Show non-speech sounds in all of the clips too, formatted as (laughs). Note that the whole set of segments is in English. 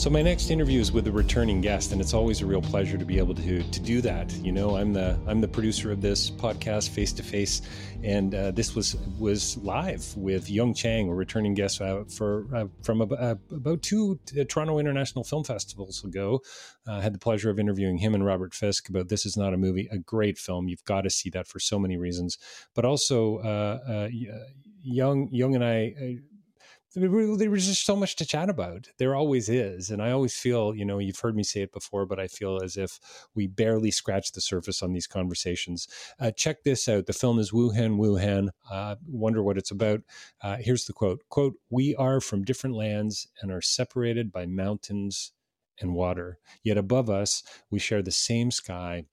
So my next interview is with a returning guest, and it's always a real pleasure to be able to to do that. You know, I'm the I'm the producer of this podcast, Face to Face, and uh, this was was live with Yung Chang, a returning guest uh, for uh, from uh, about two uh, Toronto International Film Festivals ago. I had the pleasure of interviewing him and Robert Fisk about "This Is Not a Movie," a great film. You've got to see that for so many reasons, but also uh, Yung Yung and I there was just so much to chat about. There always is. And I always feel, you know, you've heard me say it before, but I feel as if we barely scratch the surface on these conversations. Uh, check this out. The film is Wuhan, Wuhan. Uh, wonder what it's about. Uh, here's the quote quote, We are from different lands and are separated by mountains and water. Yet above us, we share the same sky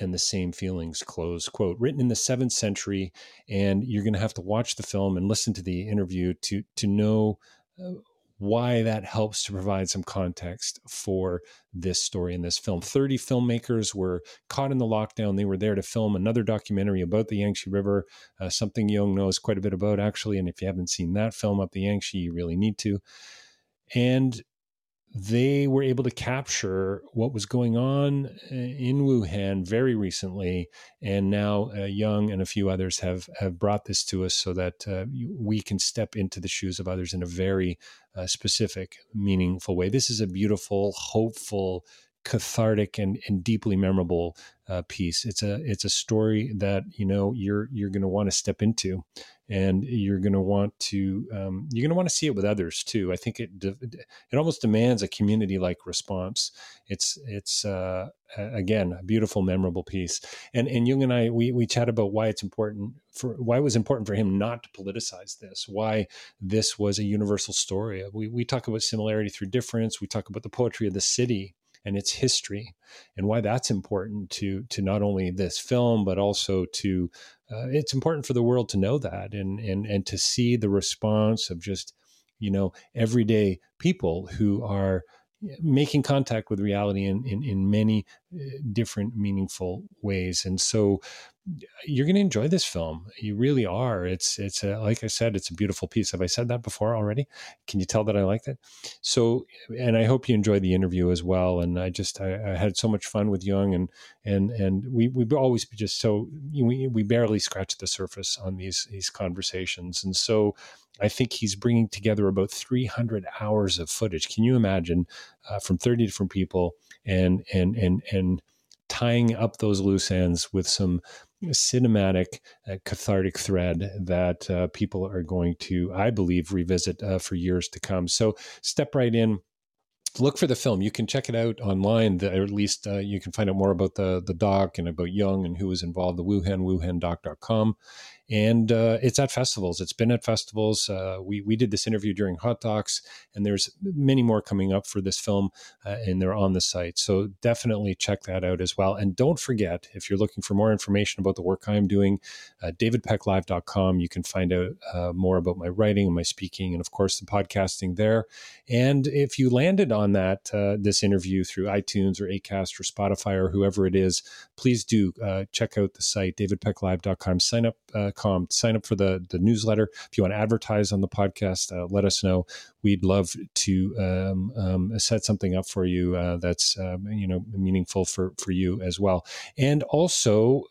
and the same feelings close quote written in the seventh century and you're going to have to watch the film and listen to the interview to to know uh, why that helps to provide some context for this story in this film. 30 filmmakers were caught in the lockdown. They were there to film another documentary about the Yangtze River, uh, something Yung knows quite a bit about, actually. And if you haven't seen that film up the Yangtze, you really need to. And they were able to capture what was going on uh, in Wuhan very recently, and now uh, Yung and a few others have have brought this to us so that uh, we can step into the shoes of others in a very uh, specific, meaningful way. This is a beautiful, hopeful, cathartic, and, and deeply memorable uh, piece. It's a it's a story that you know you're you're going to want to step into, and you're going to want to um, you're going to want to see it with others too. I think it it almost demands a community like response. It's it's uh, again a beautiful, memorable piece. And and Yung and I we we chat about why it's important for why it was important for him not to politicize this. Why this was a universal story. We we talk about similarity through difference. We talk about the poetry of the city and its history and why that's important to to not only this film but also to uh, it's important for the world to know that and and and to see the response of just you know everyday people who are making contact with reality in, in, in many uh, different meaningful ways. And so you're going to enjoy this film. You really are. It's it's a, like I said, it's a beautiful piece. Have I said that before already? Can you tell that I liked it? So, and I hope you enjoyed the interview as well. And I just I, I had so much fun with Yung, and and and we we always just so we we barely scratch the surface on these these conversations. And so, I think he's bringing together about 300 hours of footage. Can you imagine uh, from 30 different people and and and and tying up those loose ends with some cinematic, uh, cathartic thread that uh, people are going to, I believe, revisit uh, for years to come. So step right in. look for the film. You can check it out online, or at least uh, you can find out more about the the doc and about Yung and who was involved. The Wuhan WuhanDoc.com and uh, it's at festivals. It's been at festivals. Uh, we we did this interview during Hot Docs, and there's many more coming up for this film, uh, and they're on the site. So definitely check that out as well. And don't forget, if you're looking for more information about the work I'm doing, uh, davidpecklive.com. You can find out uh, more about my writing and my speaking, and of course the podcasting there. And if you landed on that uh, this interview through iTunes or Acast or Spotify or whoever it is, please do check out the site davidpecklive.com. Sign up Sign up for the the newsletter. If you want to advertise on the podcast, uh, let us know. We'd love to um, um, set something up for you uh, that's um, you know meaningful for for you as well. And also,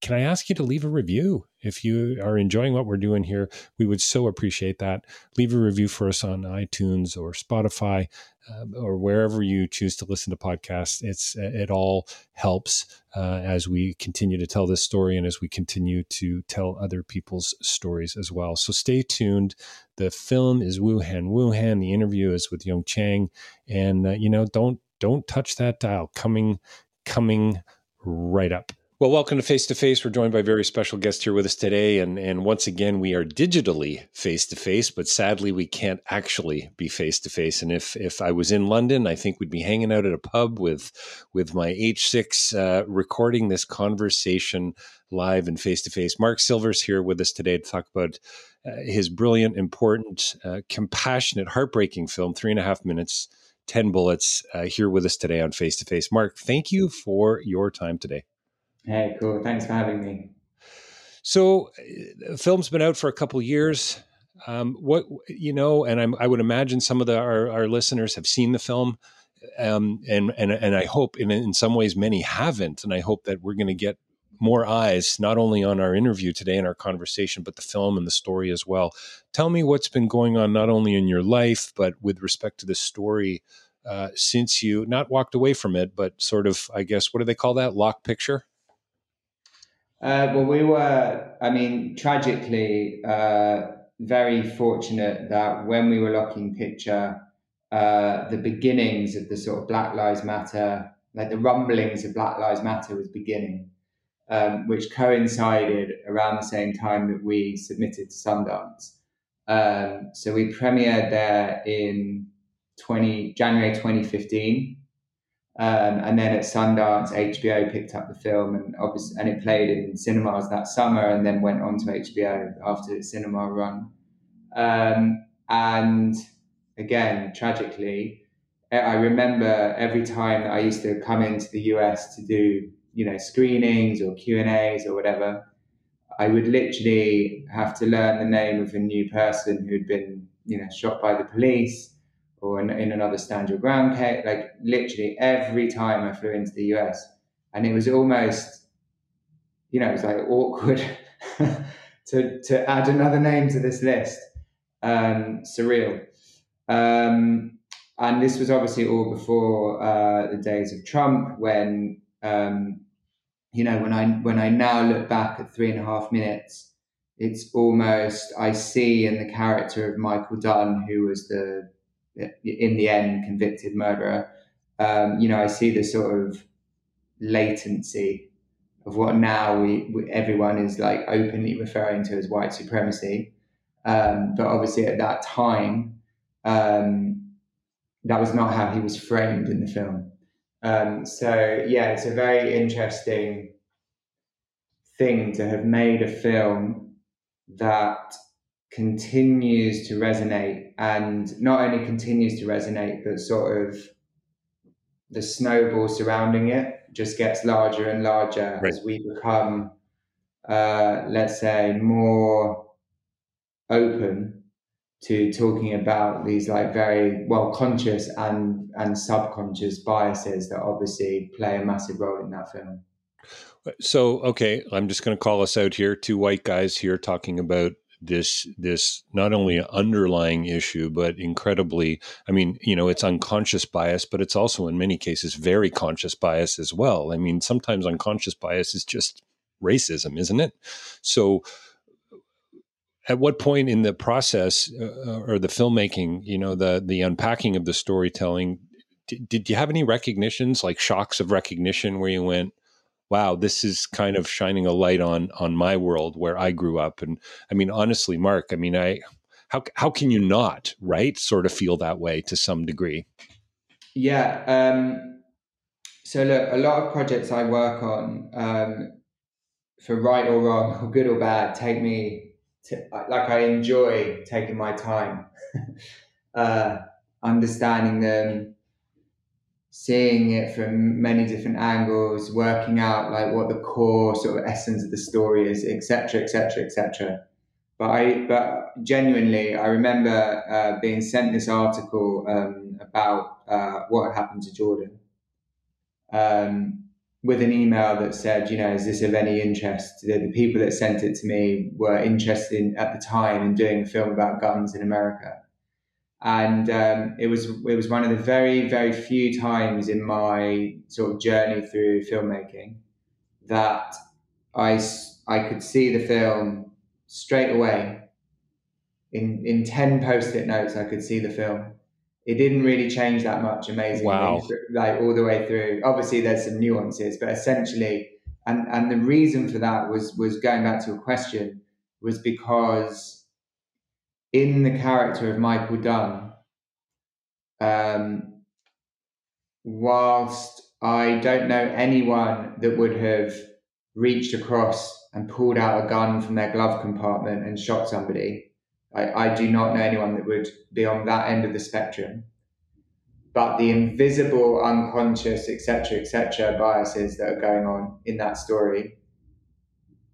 can I ask you to leave a review? If you are enjoying what we're doing here, we would so appreciate that. Leave a review for us on iTunes or Spotify uh, or wherever you choose to listen to podcasts. It's it all helps uh, as we continue to tell this story and as we continue to tell other people's stories as well. So stay tuned. The film is Wuhan Wuhan. The interview is with Yung Chang, and uh, you know don't don't touch that dial. Coming coming right up. Well, welcome to Face to Face. We're joined by very special guest here with us today. And, and once again, we are digitally face to face, but sadly, we can't actually be face to face. And if, if I was in London, I think we'd be hanging out at a pub with, with my H6 uh, recording this conversation live and face to face. Marc Silver's here with us today to talk about uh, his brilliant, important, uh, compassionate, heartbreaking film, Three and a Half Minutes, 10 Bullets, uh, here with us today on Face to Face. Marc, thank you for your time today. Hey, cool. Thanks for having me. So, the uh, film's been out for a couple years. Um, what you know, and I'm, i would imagine some of the, our, our listeners have seen the film, um, and and and I hope in in some ways many haven't, and I hope that we're going to get more eyes not only on our interview today and our conversation, but the film and the story as well. Tell me what's been going on not only in your life, but with respect to the story uh, since you not walked away from it, but sort of, I guess, what do they call that? Lock picture. Uh, well, we were, I mean, tragically, uh, very fortunate that when we were locking picture, uh, the beginnings of the sort of Black Lives Matter, like the rumblings of Black Lives Matter was beginning, um, which coincided around the same time that we submitted to Sundance. Um, so we premiered there in 20, January 2015. Um, and then at Sundance, HBO picked up the film, and obviously, and it played in cinemas that summer, and then went on to HBO after its cinema run. Um, and again, tragically, I remember every time that I used to come into the US to do, you know, screenings or Q and A's or whatever, I would literally have to learn the name of a new person who'd been, you know, shot by the police or in, in another stand your ground case, like literally every time I flew into the US. And it was almost, you know, it was like awkward (laughs) to, to add another name to this list. Um, surreal. Um, and this was obviously all before uh, the days of Trump when, um, you know, when I, when I now look back at three and a half minutes, it's almost, I see in the character of Michael Dunn, who was the in the end convicted murderer. Um, you know, I see the sort of latency of what now we, we, everyone is like openly referring to as white supremacy. Um, but obviously, at that time, um, that was not how he was framed in the film. Um, so yeah, it's a very interesting thing to have made a film that continues to resonate and not only continues to resonate, but sort of the snowball surrounding it just gets larger and larger right. as we become, uh, let's say, more open to talking about these like very well conscious and and subconscious biases that obviously play a massive role in that film. So, okay, I'm just going to call us out here. Two white guys here talking about this this not only underlying issue but incredibly i mean you know it's unconscious bias but it's also in many cases very conscious bias as well. I mean sometimes unconscious bias is just racism isn't it? So at what point in the process uh, or the filmmaking, you know, the the unpacking of the storytelling, did you have any recognitions, like shocks of recognition, where you went, "Wow, this is kind of shining a light on on my world where I grew up"? And I mean, honestly, Marc, I mean, I how how can you not, right? Sort of feel that way to some degree. Yeah. Um, so look, a lot of projects I work on, um, for right or wrong, (laughs) or good or bad, take me to, like I enjoy taking my time, (laughs) uh, understanding them, seeing it from many different angles, working out like what the core sort of essence of the story is, etc., etc., etc. But I, but genuinely, I remember uh, being sent this article um, about uh, what happened to Jordan. Um, with an email that said, you know, is this of any interest? The, the people that sent it to me were interested in, at the time in doing a film about guns in America. And um, it was it was one of the very very few times in my sort of journey through filmmaking that I I could see the film straight away. In in ten post-it notes, I could see the film, it didn't really change that much amazingly wow. like all the way through obviously there's some nuances but essentially and and the reason for that was was going back to a question was because in the character of michael dunn um, whilst i don't know anyone that would have reached across and pulled out a gun from their glove compartment and shot somebody I, I do not know anyone that would be on that end of the spectrum. But the invisible, unconscious, etc., etc., biases that are going on in that story,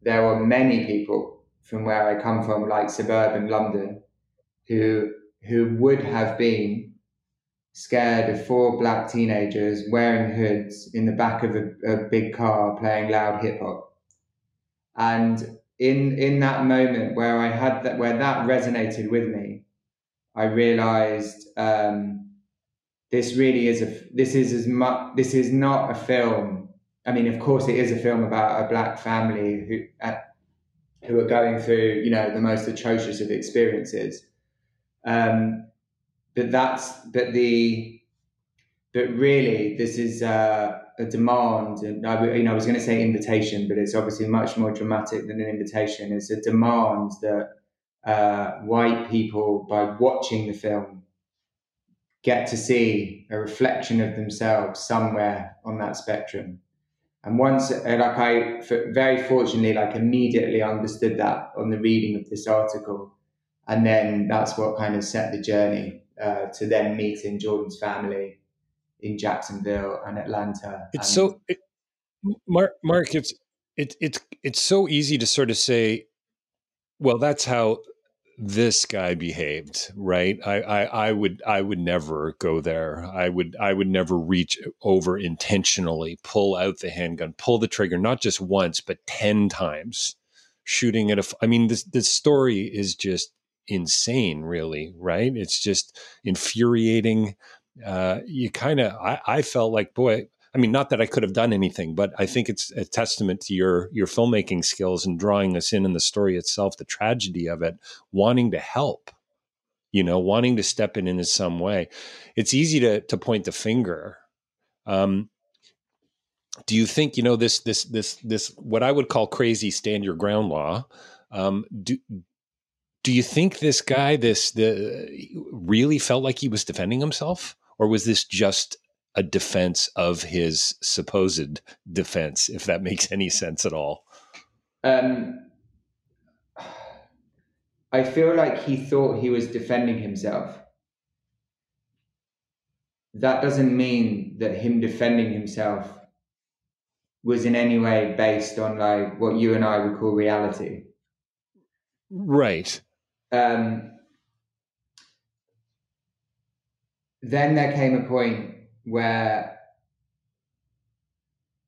there were many people from where I come from, like suburban London, who who would have been scared of four black teenagers wearing hoods in the back of a, a big car playing loud hip hop. And in in that moment where I had that where that resonated with me, I realized um, this really is a this is as much this is not a film. I mean, of course, it is a film about a black family who uh, who are going through you know the most atrocious of experiences. Um, but that's but the but really this is. Uh, a demand, and I, you know, I was going to say invitation, but it's obviously much more dramatic than an invitation. It's a demand that uh, white people, by watching the film, get to see a reflection of themselves somewhere on that spectrum. And once, like I very fortunately, like immediately understood that on the reading of this article, and then that's what kind of set the journey uh, to then meeting Jordan's family in Jacksonville and Atlanta. It's and so it, Marc. Marc, it's it, it's it's so easy to sort of say, well, that's how this guy behaved, right? I, I I would I would never go there. I would I would never reach over intentionally, pull out the handgun, pull the trigger, not just once but ten times, shooting at a. I mean, this this story is just insane, really, right? It's just infuriating uh, you kind of I, I felt like boy I mean, not that I could have done anything, but I think it's a testament to your your filmmaking skills and drawing us in in the story itself, the tragedy of it, wanting to help, you know, wanting to step in in some way. It's easy to to point the finger. Um, do you think you know this this this this what I would call crazy stand your ground law? Um, do do you think this guy this the really felt like he was defending himself? or was this just a defense of his supposed defense, if that makes any sense at all? Um, I feel like he thought he was defending himself. That doesn't mean that him defending himself was in any way based on like what you and I would call reality. Right. Um, then there came a point where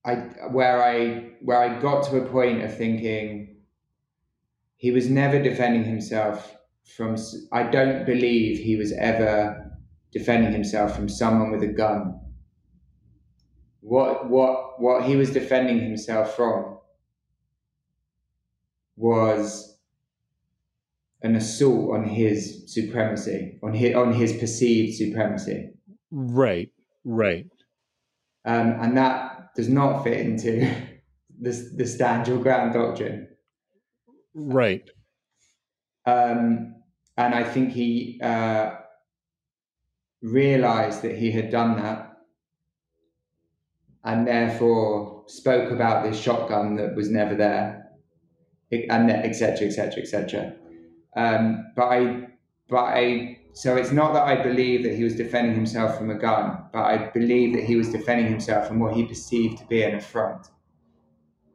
I where I where I got to a point of thinking he was never defending himself from I don't believe he was ever defending himself from someone with a gun. What what what he was defending himself from was an assault on his supremacy, on his on his perceived supremacy. Right, right. Um, and that does not fit into (laughs) the the stand your ground doctrine. Right. Um, and I think he uh, realized that he had done that and therefore spoke about this shotgun that was never there, and etc. etc. etc. But I, but I, so it's not that I believe that he was defending himself from a gun, but I believe that he was defending himself from what he perceived to be an affront.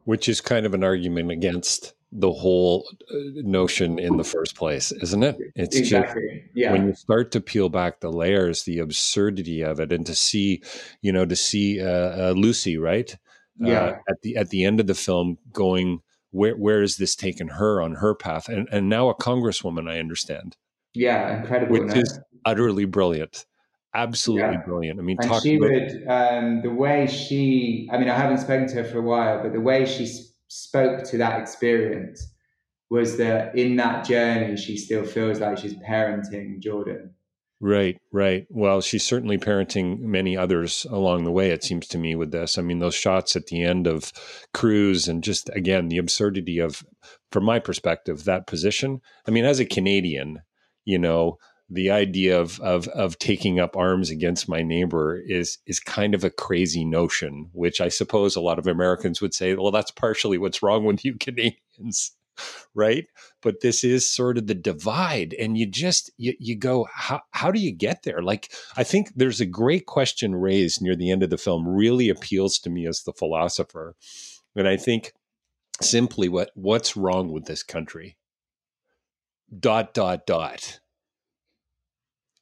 Which is kind of an argument against the whole uh, notion in the first place, isn't it? It's exactly. just yeah. when you start to peel back the layers, the absurdity of it, and to see, you know, to see uh, uh, Lucy, right? Yeah. Uh, at the at the end of the film, going where where has this taken her on her path, and and now a congresswoman, I understand. Yeah, incredible. Which no? is utterly brilliant absolutely yeah. brilliant. I mean, and she about- would um, the way she. I mean, I haven't spoken to her for a while, but the way she spoke to that experience was that in that journey, she still feels like she's parenting Jordan. Right, right. Well, she's certainly parenting many others along the way, it seems to me, with this. I mean, those shots at the end of Cruz and just, again, the absurdity of, from my perspective, that position. I mean, as a Canadian, you know, the idea of of of taking up arms against my neighbor is is kind of a crazy notion, which I suppose a lot of Americans would say, well, that's partially what's wrong with you (laughs) Canadians, (laughs) right? But this is sort of the divide, and you just you, you go, how how do you get there? Like, I think there's a great question raised near the end of the film, really appeals to me as the philosopher, and I think simply what what's wrong with this country dot dot dot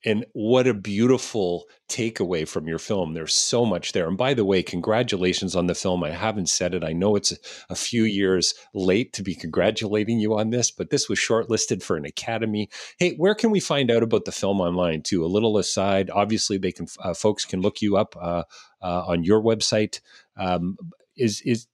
and what a beautiful takeaway from your film. There's so much there. And by the way, congratulations on the film. I haven't said it. I know it's a, few years late to be congratulating you on this, but this was shortlisted for an Academy. Hey, where can we find out about the film online too? A little aside, obviously they can uh, folks can look you up uh, uh, on your website. Um, is is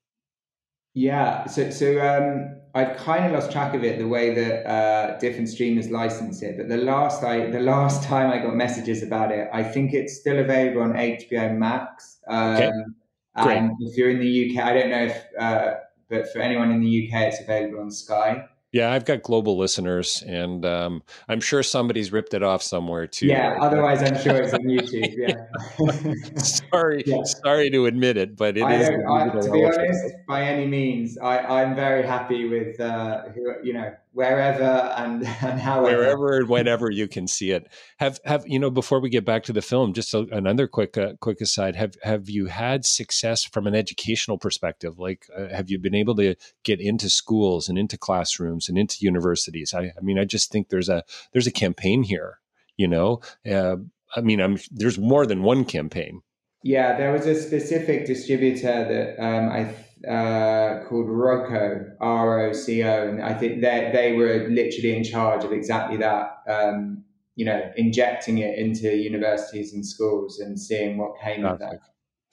yeah, so so um, I've kind of lost track of it the way that uh, different streamers license it. But the last I the last (laughs) time I got messages about it, I think it's still available on HBO Max. Um, okay. And if you're in the UK, I don't know if, uh, but for anyone in the UK, it's available on Sky. Yeah, I've got global listeners, and um, I'm sure somebody's ripped it off somewhere too. Yeah, otherwise I'm sure it's on YouTube. Yeah. (laughs) sorry, yeah. sorry to admit it, but it I is. I, to be honest, by any means, I, I'm very happy with uh, who, you know wherever and (laughs) and however. Wherever and whenever you can see it. Have have you know before we get back to the film just a, another quick uh, quick aside. Have have you had success from an educational perspective? Like uh, have you been able to get into schools and into classrooms and into universities? I i mean i just think there's a there's a campaign here you know? Uh, i mean i'm there's more than one campaign. Yeah there was a specific distributor that um, i uh, called ROCO, R O C O, and I think they they were literally in charge of exactly that. Um, you know, injecting it into universities and schools and seeing what came Fantastic. of that.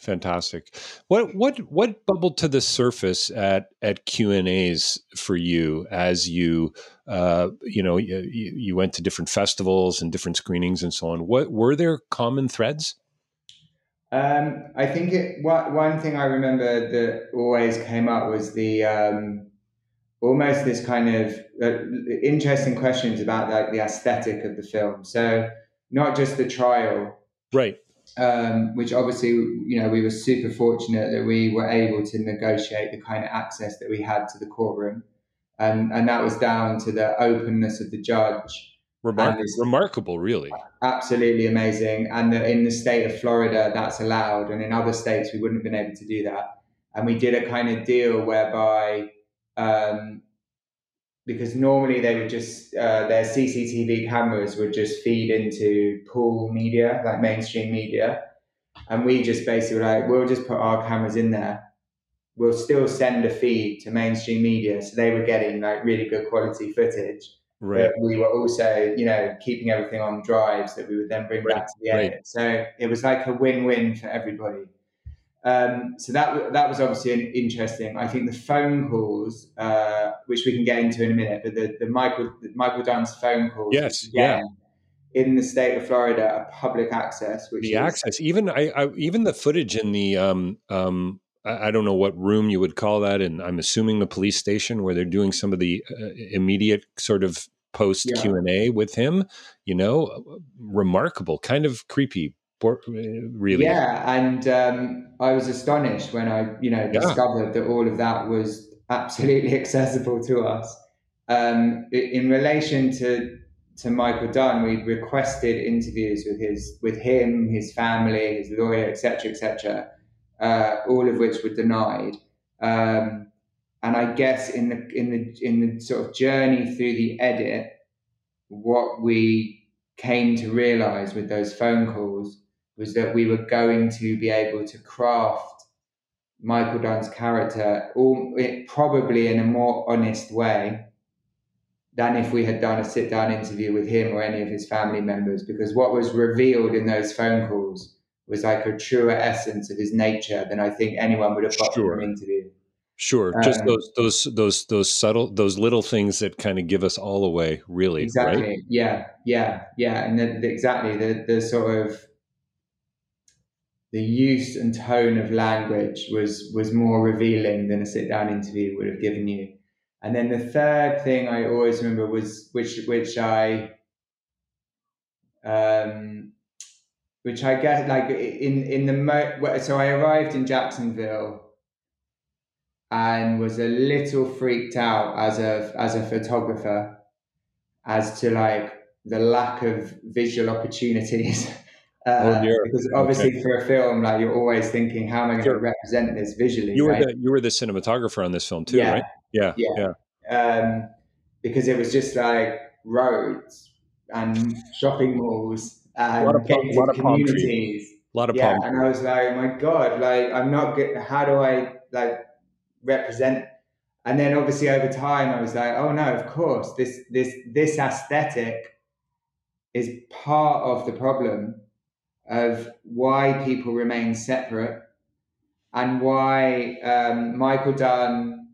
Fantastic. What what what bubbled to the surface at at Q and A's for you as you uh, you know you, you went to different festivals and different screenings and so on? What were there common threads? Um, I think it, one, one thing I remember that always came up was the um, almost this kind of uh, interesting questions about like the aesthetic of the film. So not just the trial, right? Um, which obviously you know we were super fortunate that we were able to negotiate the kind of access that we had to the courtroom, and and that was down to the openness of the judge Remarkable, remarkable, really. Absolutely amazing. And the, in the state of Florida, that's allowed. And in other states, we wouldn't have been able to do that. And we did a kind of deal whereby, um, because normally they would just, uh, their CCTV cameras would just feed into pool media, like mainstream media. And we just basically were like, we'll just put our cameras in there. We'll still send a feed to mainstream media. So they were getting like really good quality footage Right. We were also, you know, keeping everything on drives that we would then bring right. back to the edit. Right. So it was like a win-win for everybody. Um, so that that was obviously an interesting. I think the phone calls, uh, which we can get into in a minute, but the, the Michael the Michael Dunn's phone calls, yes, again, yeah, in the state of Florida, are public access. Which the is, access, even I, I, even the footage in the um, um, I, I don't know what room you would call that, and I'm assuming the police station where they're doing some of the uh, immediate sort of post Q and A with him. You know, remarkable, kind of creepy, really. Yeah, and um, I was astonished when I, you know, discovered yeah. that all of that was absolutely (laughs) accessible to us. Um, in relation to to Michael Dunn, we requested interviews with his with him, his family, his lawyer, etc., etc., uh, all of which were denied. Um, and I guess in the in the in the sort of journey through the edit, what we came to realize with those phone calls was that we were going to be able to craft Michael Dunn's character all, it, probably in a more honest way than if we had done a sit down interview with him or any of his family members. Because what was revealed in those phone calls was like a truer essence of his nature than I think anyone would have got sure. from an interview. Sure, um, just those those those those subtle those little things that kind of give us all away, really. Exactly. Right? Yeah, yeah, yeah, and the, the, exactly the the sort of the use and tone of language was was more revealing than a sit down interview would have given you. And then the third thing I always remember was which which I um, which I get like in in the mo- so I arrived in Jacksonville and was a little freaked out as a as a photographer as to like the lack of visual opportunities (laughs) Uh, oh, because obviously okay. for a film, like you're always thinking, how am I going sure. to represent this visually? You were right? the you were the cinematographer on this film too, yeah. right? Yeah, yeah. yeah. Um, because it was just like roads and shopping malls and a lot of, a lot of communities. A lot of yeah, palm and I was like, my god, like I'm not good. How do I like represent? And then obviously over time, I was like, oh no, of course, this this this aesthetic is part of the problem of why people remain separate and why um, Michael Dunn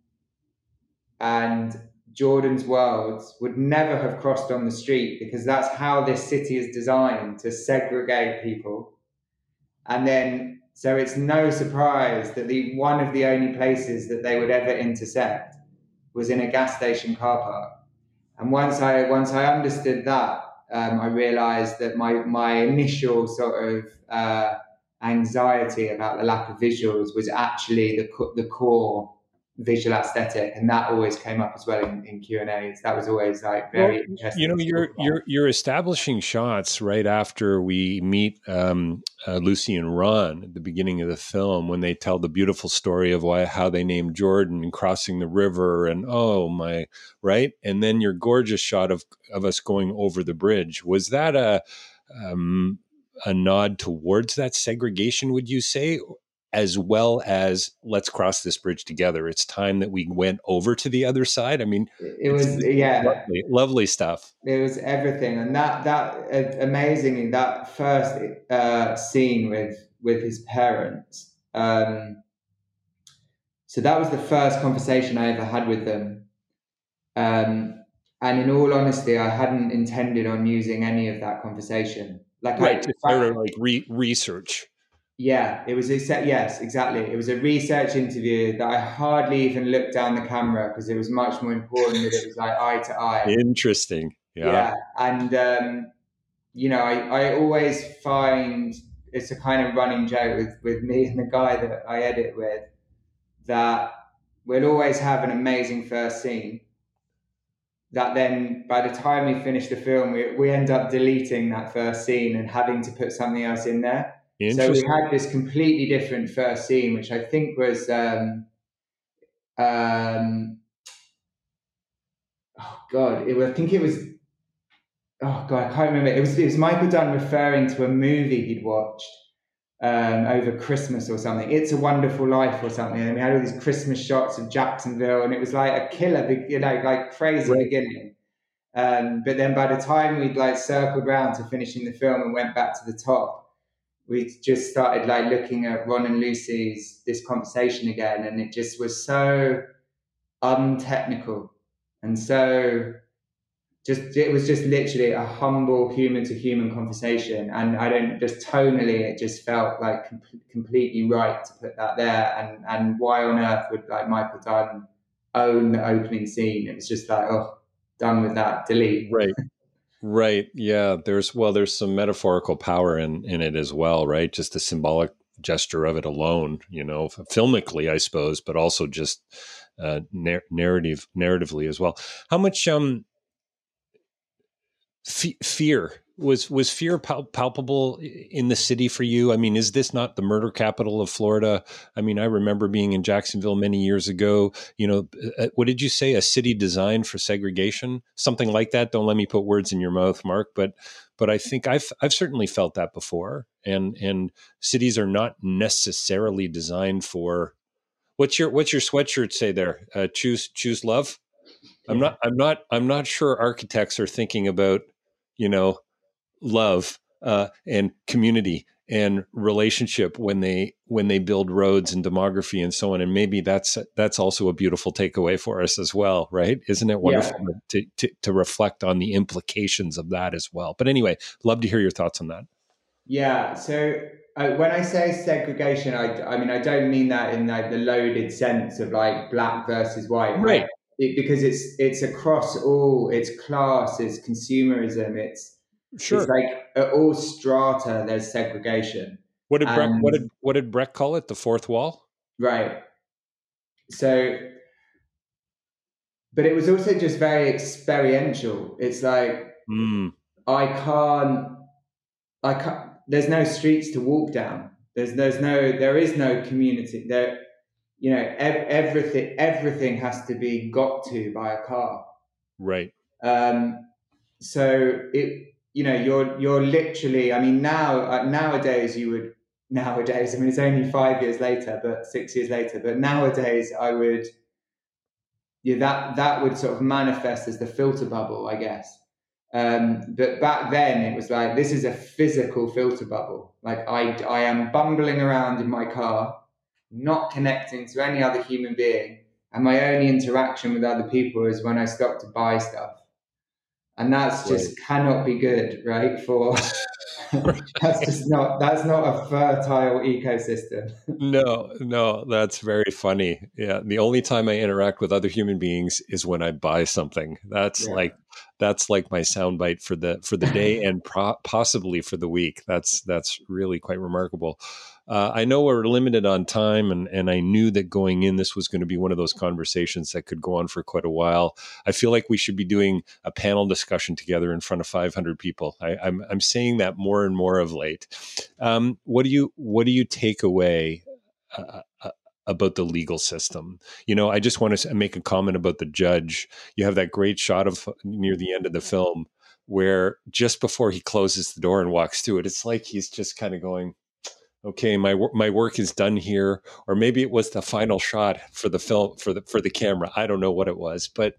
and Jordan's worlds would never have crossed on the street because that's how this city is designed to segregate people. And then, so it's no surprise that the one of the only places that they would ever intersect was in a gas station car park. And once I once I understood that, um, I realized that my, my initial sort of uh, anxiety about the lack of visuals was actually the, the core visual aesthetic and that always came up as well in, in q and a's that was always like very well, interesting you know you're you're you're establishing shots right after we meet um, uh, lucy and ron at the beginning of the film when they tell the beautiful story of why how they named jordan and crossing the river and oh my right? And then your gorgeous shot of of us going over the bridge. Was that a um, a nod towards that segregation would you say as well as let's cross this bridge together. It's time that we went over to the other side. I mean, it was yeah, lovely, lovely, stuff. It was everything, and that that uh, amazingly that first uh, scene with with his parents. Um, so that was the first conversation I ever had with them. Um, and in all honesty, I hadn't intended on using any of that conversation. Like right, I, to like re- research. Yeah, it was a set. yes, exactly. It was a research interview that I hardly even looked down the camera because it was much more important that it was like eye to eye. Interesting. Yeah. Yeah, and um, you know, I, I always find it's a kind of running joke with with me (laughs) and the guy that I edit with that we'll always have an amazing first scene. That then, by the time we finish the film, we, we end up deleting that first scene and having to put something else in there so we had this completely different first scene, which I think was um, um, oh god, it, I think it was oh god, I can't remember. It was it was Michael Dunn referring to a movie he'd watched um, over Christmas or something. It's a Wonderful Life or something. And we had all these Christmas shots of Jacksonville, and it was like a killer, you know, like crazy right. beginning. Um, but then by the time we'd like circled round to finishing the film and went back to the top, we just started like looking at Ron and Lucy's this conversation again, and it just was so untechnical. And so just it was just literally a humble human to human conversation and i don't just tonally it just felt like com- completely right to put that there. And and why on earth would like michael dunn own the opening scene? It was just like oh done with that delete. Right right yeah there's well there's some metaphorical power in in it as well right just the symbolic gesture of it alone you know filmically i suppose but also just uh, narrative narratively as well. How much um, f- fear was was fear pal- palpable in the city for you? I mean, is this not the murder capital of Florida? I mean, I remember being in Jacksonville many years ago. You know, uh, uh, what did you say? A city designed for segregation, something like that. Don't let me put words in your mouth, Marc, but but I think I've I've certainly felt that before. And and cities are not necessarily designed for What's your what's your sweatshirt say there? Uh, choose choose love. I'm not I'm not I'm not sure architects are thinking about you know love uh, and community and relationship when they when they build roads and demography and so on and maybe that's that's also a beautiful takeaway for us as well right isn't it wonderful yeah. to, to, to reflect on the implications of that as well but anyway love to hear your thoughts on that yeah so uh, when I say segregation, I, I mean I don't mean that in like the loaded sense of like black versus white, right? It, because it's it's across all, it's class, it's consumerism, it's sure, it's like at all strata there's segregation. What did Brecht, what did what did Brecht call it? The fourth wall, right? So, but it was also just very experiential. It's like mm. I can't, I can't there's no streets to walk down. There's there's no there is no community there. You know, ev- everything everything has to be got to by a car. Right. Um, so it you know you're you're literally. I mean now uh, nowadays you would nowadays. I mean it's only five years later, but six years later. But nowadays I would. Yeah, that that would sort of manifest as the filter bubble, I guess. Um, but back then it was like, this is a physical filter bubble. Like I, I am bumbling around in my car, not connecting to any other human being. And my only interaction with other people is when I stop to buy stuff. And that's just right. cannot be good, right? For (laughs) (laughs) that's just not that's not a fertile ecosystem. no, no, that's very funny. Yeah, the only time I interact with other human beings is when I buy something. That's yeah. like that's like my soundbite for the for the day and pro- possibly for the week. That's that's really quite remarkable. Uh, I know we're limited on time, and, and I knew that going in, this was going to be one of those conversations that could go on for quite a while. I feel like we should be doing a panel discussion together in front of 500 people. I, am I'm, I'm saying that more and more of late. Um, what do you what do you take away? Uh, uh, about the legal system. You know, I just want to make a comment about the judge. You have that great shot of near the end of the film where just before he closes the door and walks through it, it's like he's just kind of going, okay my my work is done here or maybe it was the final shot for the film for the for the camera i don't know what it was but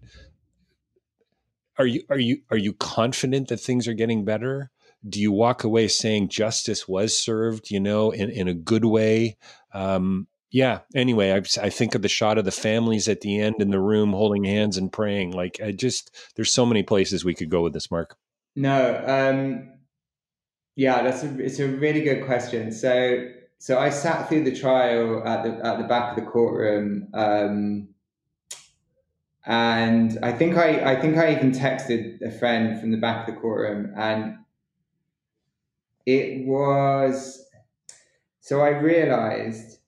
are you are you are you confident that things are getting better? Do you walk away saying justice was served you know in, in a good way? Um, yeah anyway I, I think of the shot of the families at the end in the room holding hands and praying like i just there's so many places we could go with this mark. No um yeah, that's a, it's a really good question. So so I sat through the trial at the at the back of the courtroom, um, and I think I I think I even texted a friend from the back of the courtroom, and it was so I realized,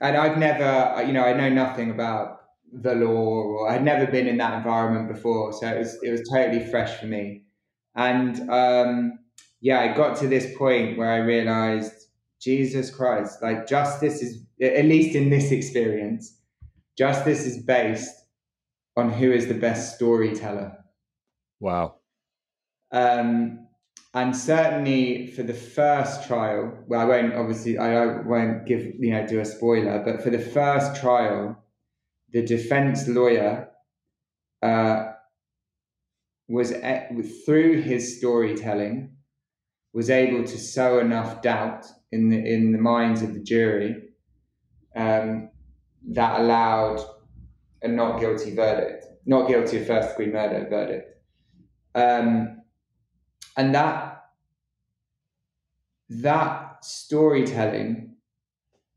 and I've never you know I know nothing about the law or I'd never been in that environment before, so it was it was totally fresh for me, and. Um, yeah, I got to this point where I realized, Jesus Christ, like justice is, at least in this experience, justice is based on who is the best storyteller. Wow. Um, and certainly for the first trial, well, I won't obviously, I won't give, you know, do a spoiler, but for the first trial, the defense lawyer uh, was through his storytelling was able to sow enough doubt in the in the minds of the jury um, that allowed a not guilty verdict, not guilty of first degree murder verdict, um, and that that storytelling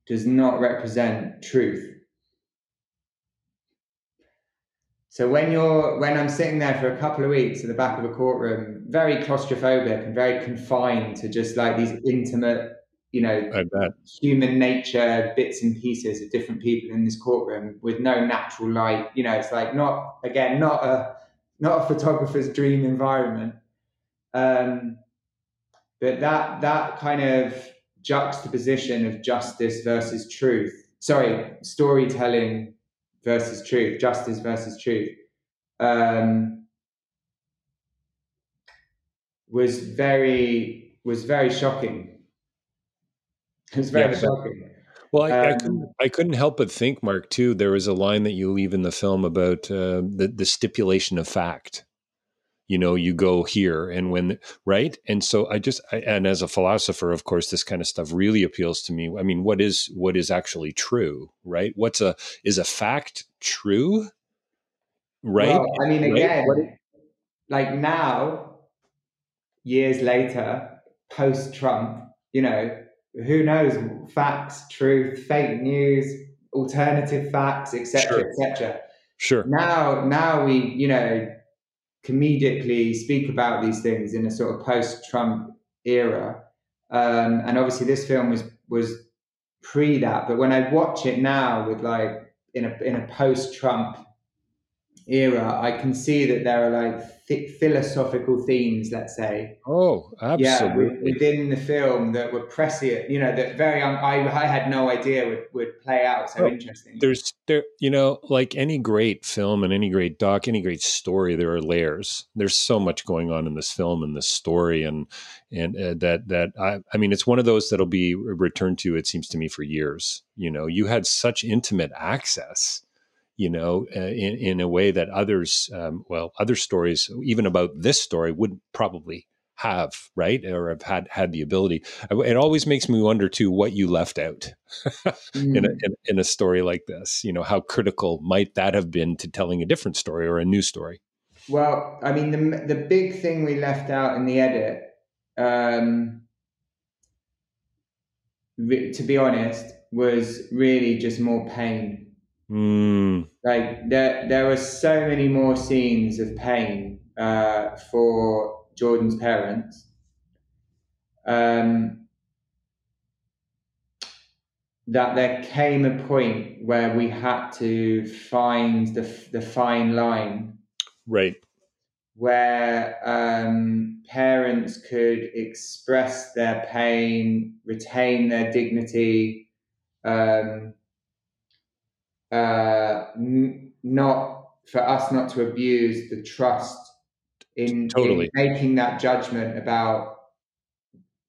does not represent truth. So when you're when I'm sitting there for a couple of weeks at the back of a courtroom, very claustrophobic and very confined to just like these intimate, you know, human nature bits and pieces of different people in this courtroom with no natural light. You know, it's like not again not a not a photographer's dream environment. Um, but that that kind of juxtaposition of justice versus truth, sorry, storytelling versus truth, justice versus truth, um, was very was very shocking. It was very yeah, shocking. Well, I, um, I, couldn't, I couldn't help but think, Marc. Too, there was a line that you leave in the film about uh, the the stipulation of fact. You know, you go here, and when right, and so I just, I, and as a philosopher, of course, this kind of stuff really appeals to me. I mean, what is what is actually true, right? What's a is a fact true, right? Well, I mean, again, right? like now, years later, post Trump, you know, who knows facts, truth, fake news, alternative facts, etc., etc. Sure. Now, now we, you know, comedically speak about these things in a sort of post-Trump era, um, and obviously this film was was pre that. But when I watch it now, with like in a in a post-Trump era, I can see that there are like th- philosophical themes, let's say. Oh, absolutely. Yeah, within the film that were prescient, you know, that very um, I I had no idea would would play out so oh, interesting. There's there, you know, like any great film and any great doc, any great story, there are layers. There's so much going on in this film and this story, and and uh, that that I I mean, it's one of those that'll be returned to. It seems to me for years. You know, you had such intimate access you know, uh, in, in a way that others, um, well, other stories, even about this story, wouldn't probably have, right, or have had had the ability. It always makes me wonder too what you left out mm. (laughs) in, a, mm. in, in a story like this. You know, how critical might that have been to telling a different story or a new story? Well, I mean, the the big thing we left out in the edit, um, to be honest, was really just more pain Mm. Like there, there were so many more scenes of pain uh, for Jordan's parents. Um, that there came a point where we had to find the the fine line, right, where um, parents could express their pain, retain their dignity, um, uh, n- not for us not to abuse the trust in, totally. in making that judgment about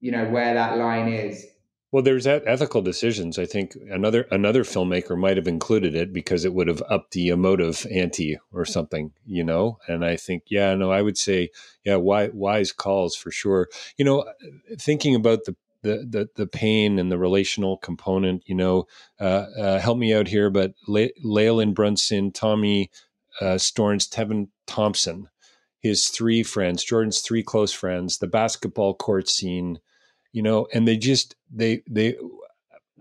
you know where that line is. Well, there's that ethical decisions. I think another another filmmaker might have included it because it would have upped the emotive ante or something, you know. And I think, yeah, no, I would say, yeah, wise calls for sure. You know, thinking about the the the the pain and the relational component. You know, uh, uh, help me out here, but Le- Leland Brunson, Tommy uh, Stornes, Tevin Thompson, his three friends, Jordan's three close friends, the basketball court scene. You know, and they just they they.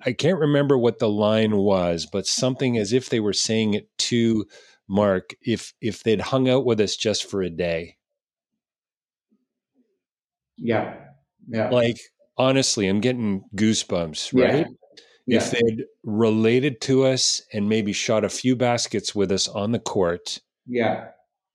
I can't remember what the line was, but something as if they were saying it to Marc if if they'd hung out with us just for a day. Yeah. Yeah. Like honestly, I'm getting goosebumps, right? Yeah. If they'd related to us and maybe shot a few baskets with us on the court, yeah,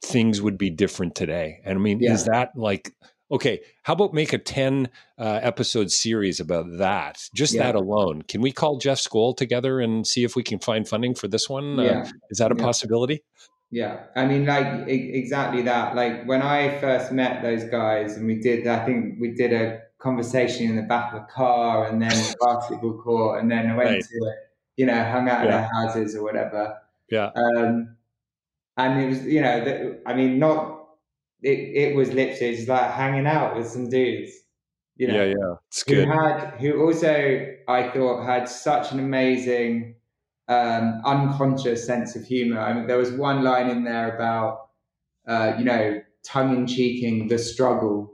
things would be different today. And I mean, yeah. is that like okay? How about make a ten uh, episode series about that? Just that alone. Can we call Jeff Skoll together and see if we can find funding for this one? Uh, yeah. Is that a possibility? Yeah, I mean, like exactly that. Like when I first met those guys, and we did, I think we did a conversation in the back of a car and then basketball court and then I went right. to you know, hung out yeah. at their houses or whatever. Yeah. Um, and it was, you know, the, I mean, not, it, it was literally just like hanging out with some dudes. You know, yeah, yeah, it's good. Who had, who also I thought had such an amazing um, unconscious sense of humor. I mean, there was one line in there about, uh, you know, tongue in cheeking the struggle.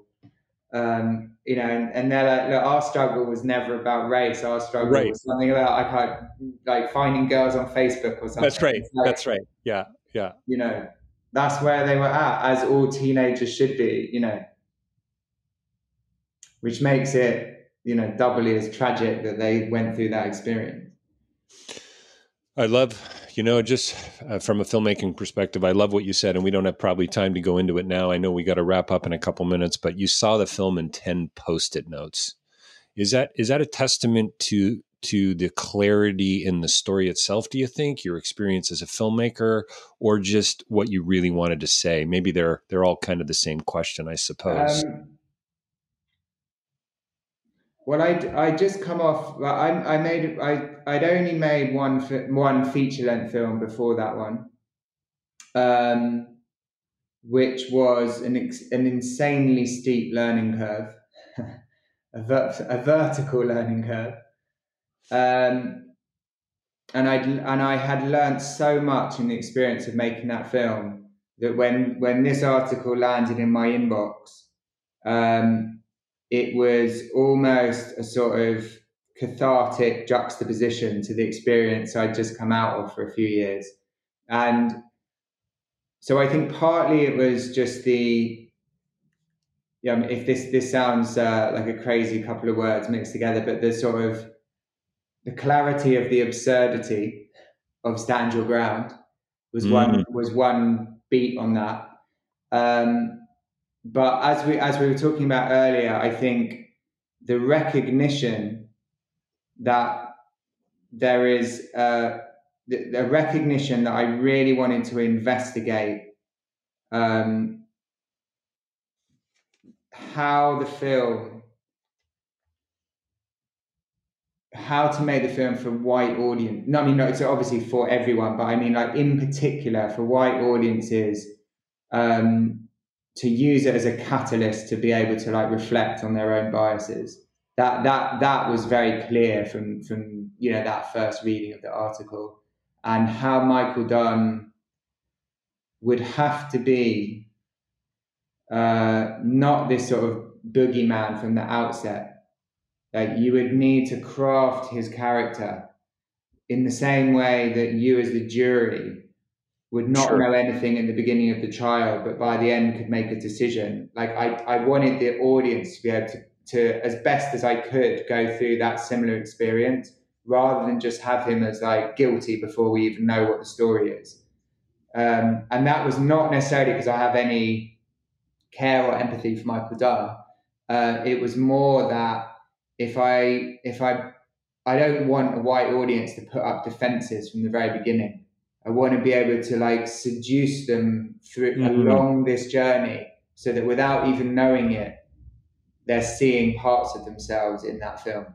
Um, you know, and, and they're like, look, our struggle was never about race. Our struggle Right. was something about I can't like finding girls on Facebook or something. That's right. Like, That's right. Yeah, yeah. You know, that's where they were at, as all teenagers should be. You know, which makes it, you know, doubly as tragic that they went through that experience. I love, you know, just uh, from a filmmaking perspective, I love what you said, and we don't have probably time to go into it now. I know we got to wrap up in a couple minutes, but you saw the film in ten post-it notes. Is that is that a testament to to the clarity in the story itself? Do you think your experience as a filmmaker, or just what you really wanted to say? Maybe they're they're all kind of the same question, I suppose. Um, well, I I just come off. I I made I I'd only made one one feature length film before that one, um, which was an an insanely steep learning curve, (laughs) a, ver, a vertical learning curve, um, and I and I had learnt so much in the experience of making that film that when when this article landed in my inbox. Um, it was almost a sort of cathartic juxtaposition to the experience I'd just come out of for a few years. And so I think partly it was just the, yeah, I mean, if this, this sounds uh, like a crazy couple of words mixed together, but the sort of the clarity of the absurdity of stand your ground was one was one beat on that. Um, but as we as we were talking about earlier, I think the recognition that there is uh, the, the recognition that I really wanted to investigate um, how the film how to make the film for white audience. No, I mean, no, it's obviously for everyone, but I mean, like in particular for white audiences, um, to use it as a catalyst to be able to like reflect on their own biases. That that that was very clear from from you know that first reading of the article, and how Michael Dunn would have to be uh, not this sort of boogeyman from the outset. Like you would need to craft his character in the same way that you, as the jury, would not Sure. know anything in the beginning of the trial, but by the end could make a decision. Like I, I wanted the audience to be able to, to, as best as I could, go through that similar experience rather than just have him as like guilty before we even know what the story is. Um, and that was not necessarily because I have any care or empathy for Michael Dunn. Uh, it was more that if I if I I don't want a white audience to put up defenses from the very beginning. I want to be able to like seduce them through Mhm. along this journey so that without even knowing it, they're seeing parts of themselves in that film.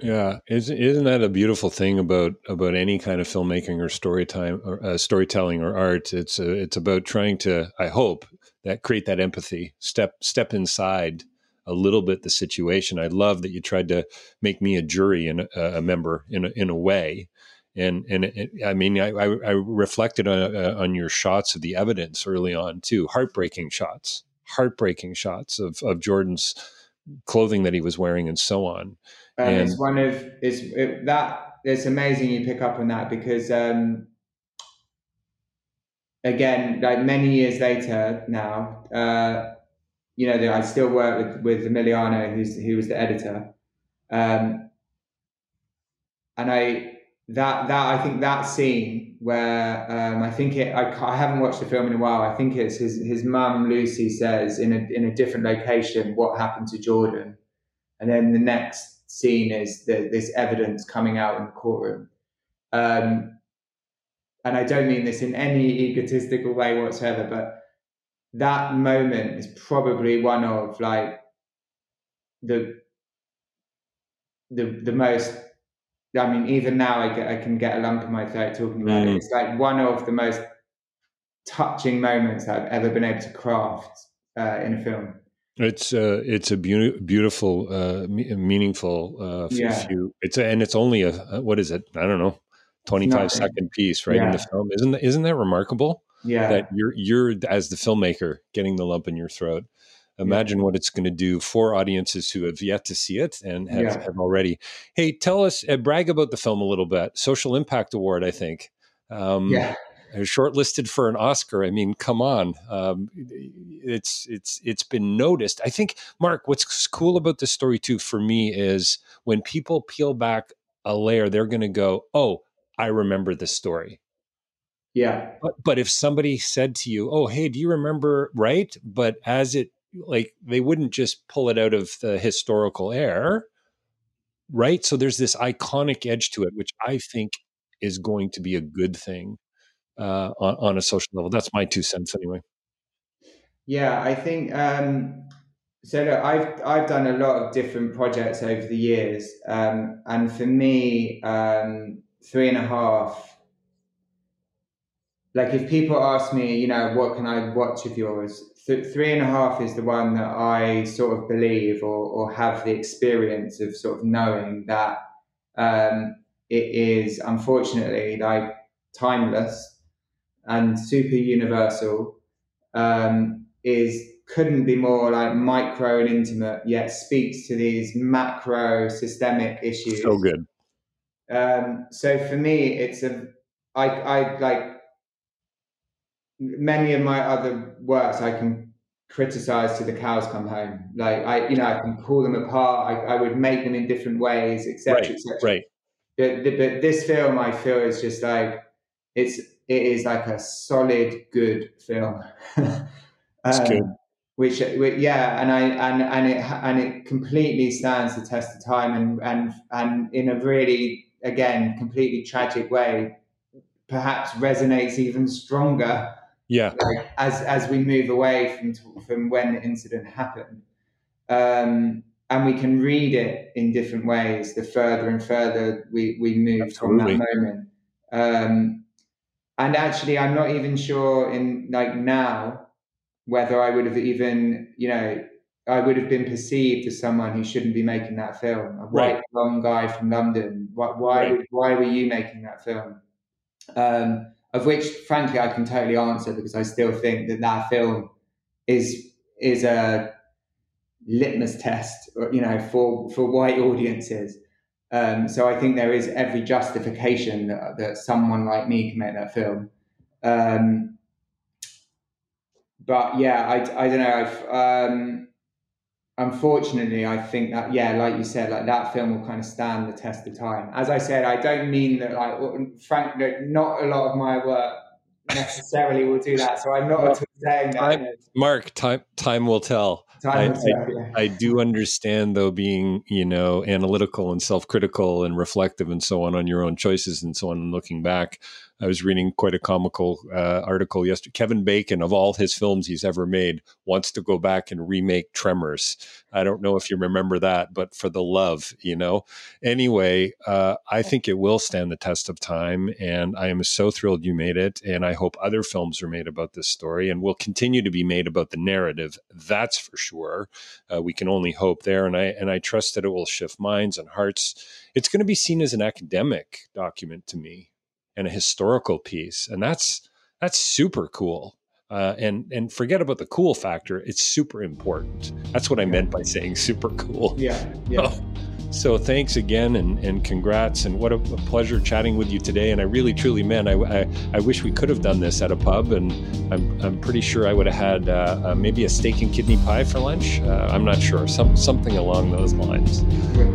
Yeah, isn't isn't that a beautiful thing about about any kind of filmmaking or story time or uh, storytelling or art? It's uh it's about trying to, I hope, that create that empathy, step step inside a little bit the situation. I love that you tried to make me a jury and a, a member in a, in a way, and and it, I mean, I, I, reflected on uh, on your shots of the evidence early on too, heartbreaking shots, heartbreaking shots of of Jordan's clothing that he was wearing and so on. And And- it's one of it's it, that it's amazing you pick up on that because um, again, like many years later now, uh, you know, I still work with with Emiliano, who's who was the editor, um, and I that that I think that scene where um, I think it I, I haven't watched the film in a while. I think it's his his mum Lucy says in a in a different location what happened to Jordan, and then the next scene is the, this evidence coming out in the courtroom. Um, and I don't mean this in any egotistical way whatsoever, but that moment is probably one of like the the the most. I mean, even now I, get, I can get a lump in my throat talking about Mm. it. It's like one of the most touching moments I've ever been able to craft uh, in a film. It's uh, it's a be- beautiful, uh, meaningful. Uh, yeah. Few, it's a, and it's only a what is it? I don't know, 25 second piece right yeah. in the film. Isn't isn't that remarkable? Yeah, that you're you're as the filmmaker getting the lump in your throat. Imagine yeah. what it's going to do for audiences who have yet to see it and have, yeah. have already. Hey, tell us, uh, brag about the film a little bit. Social Impact Award, I think. Um, yeah shortlisted for an Oscar. I mean, come on, um, it's it's it's been noticed. I think, Marc, what's cool about this story too for me is when people peel back a layer, they're going to go, "Oh, I remember this story." Yeah. But, but if somebody said to you, "Oh, hey, do you remember?" Right, but as it like they wouldn't just pull it out of the historical air, right? So there's this iconic edge to it, which I think is going to be a good thing uh, on, on, a social level. That's my two cents, anyway. Yeah, I think um, so. Look, I've I've done a lot of different projects over the years, um, and for me, um, three and a half. Like, if people ask me, you know, what can I watch of yours? Th- three and a half is the one that I sort of believe or, or have the experience of sort of knowing that um, it is unfortunately like timeless and super universal um, is couldn't be more like micro and intimate, yet speaks to these macro systemic issues. So good. Um, so for me, it's a I I like many of my other works I can criticize to the cows come home. Like I, you know, I can pull them apart. I, I would make them in different ways, etc., right, etc. Right. But, but this film, I feel, is just like it's it is like a solid, good film. (laughs) um, good. Which, which, yeah, and I and and it and it completely stands the test of time, and and and in a really again completely tragic way, perhaps resonates even stronger. Yeah, like, as as we move away from from when the incident happened, um, and we can read it in different ways. The further and further we we move Absolutely. from that moment. Um, and actually i'm not even sure in like now whether i would have even you know i would have been perceived as someone who shouldn't be making that film a white right. blonde guy from london why why, right. why were you making that film um, of which frankly i can totally answer because i still think that that film is is a litmus test you know for for white audiences um, so I think there is every justification that, that, someone like me can make that film. Um, but yeah, I, I don't know. Um, unfortunately, I think that yeah, like you said, like that film will kind of stand the test of time. As I said, I don't mean that like Frank, not a lot of my work necessarily will do that. So I'm not saying that. Marc, time time will tell. I, I, I, do understand though being you know analytical and self-critical and reflective and so on on your own choices and so on and looking back I was reading quite a comical uh, article yesterday. Kevin Bacon, of all his films he's ever made, wants to go back and remake Tremors. I don't know if you remember that, but for the love, you know. Anyway, uh, I think it will stand the test of time, and I am so thrilled you made it. And I hope other films are made about this story and will continue to be made about the narrative. That's for sure. Uh, we can only hope there, and I and I trust that it will shift minds and hearts. It's going to be seen as an academic document to me and a historical piece, and that's that's super cool. Uh, and and forget about the cool factor; it's super important. That's what I meant by saying super cool. Yeah, yeah. (laughs) Oh, so thanks again and, and congrats and what a, a, pleasure chatting with you today. And I really truly meant I, I, I, wish we could have done this at a pub and I'm, I'm pretty sure I would have had uh, uh, maybe a steak and kidney pie for lunch. Uh, I'm not sure, some, something along those lines.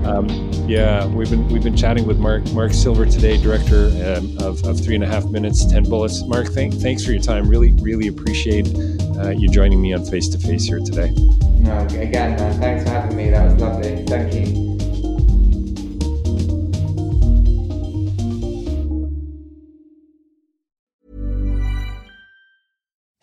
Um, yeah, we've been we've been chatting with Marc Marc Silver today, director um, of, of Three and a Half Minutes, Ten Bullets. Marc, thank, thanks for your time. Really really appreciate uh, you joining me on Face to Face here today. No, again, man, thanks for having me. That was lovely. Thank you.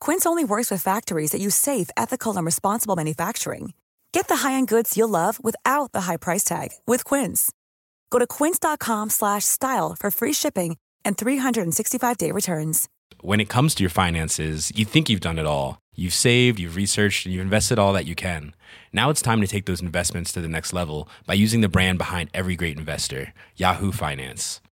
Quince only works with factories that use safe, ethical, and responsible manufacturing. Get the high-end goods you'll love without the high price tag with Quince. Go to quince.com/style for free shipping and 365-day returns. When it comes to your finances, you think you've done it all. You've saved, you've researched, and you've invested all that you can. Now it's time to take those investments to the next level by using the brand behind every great investor, Yahoo Finance.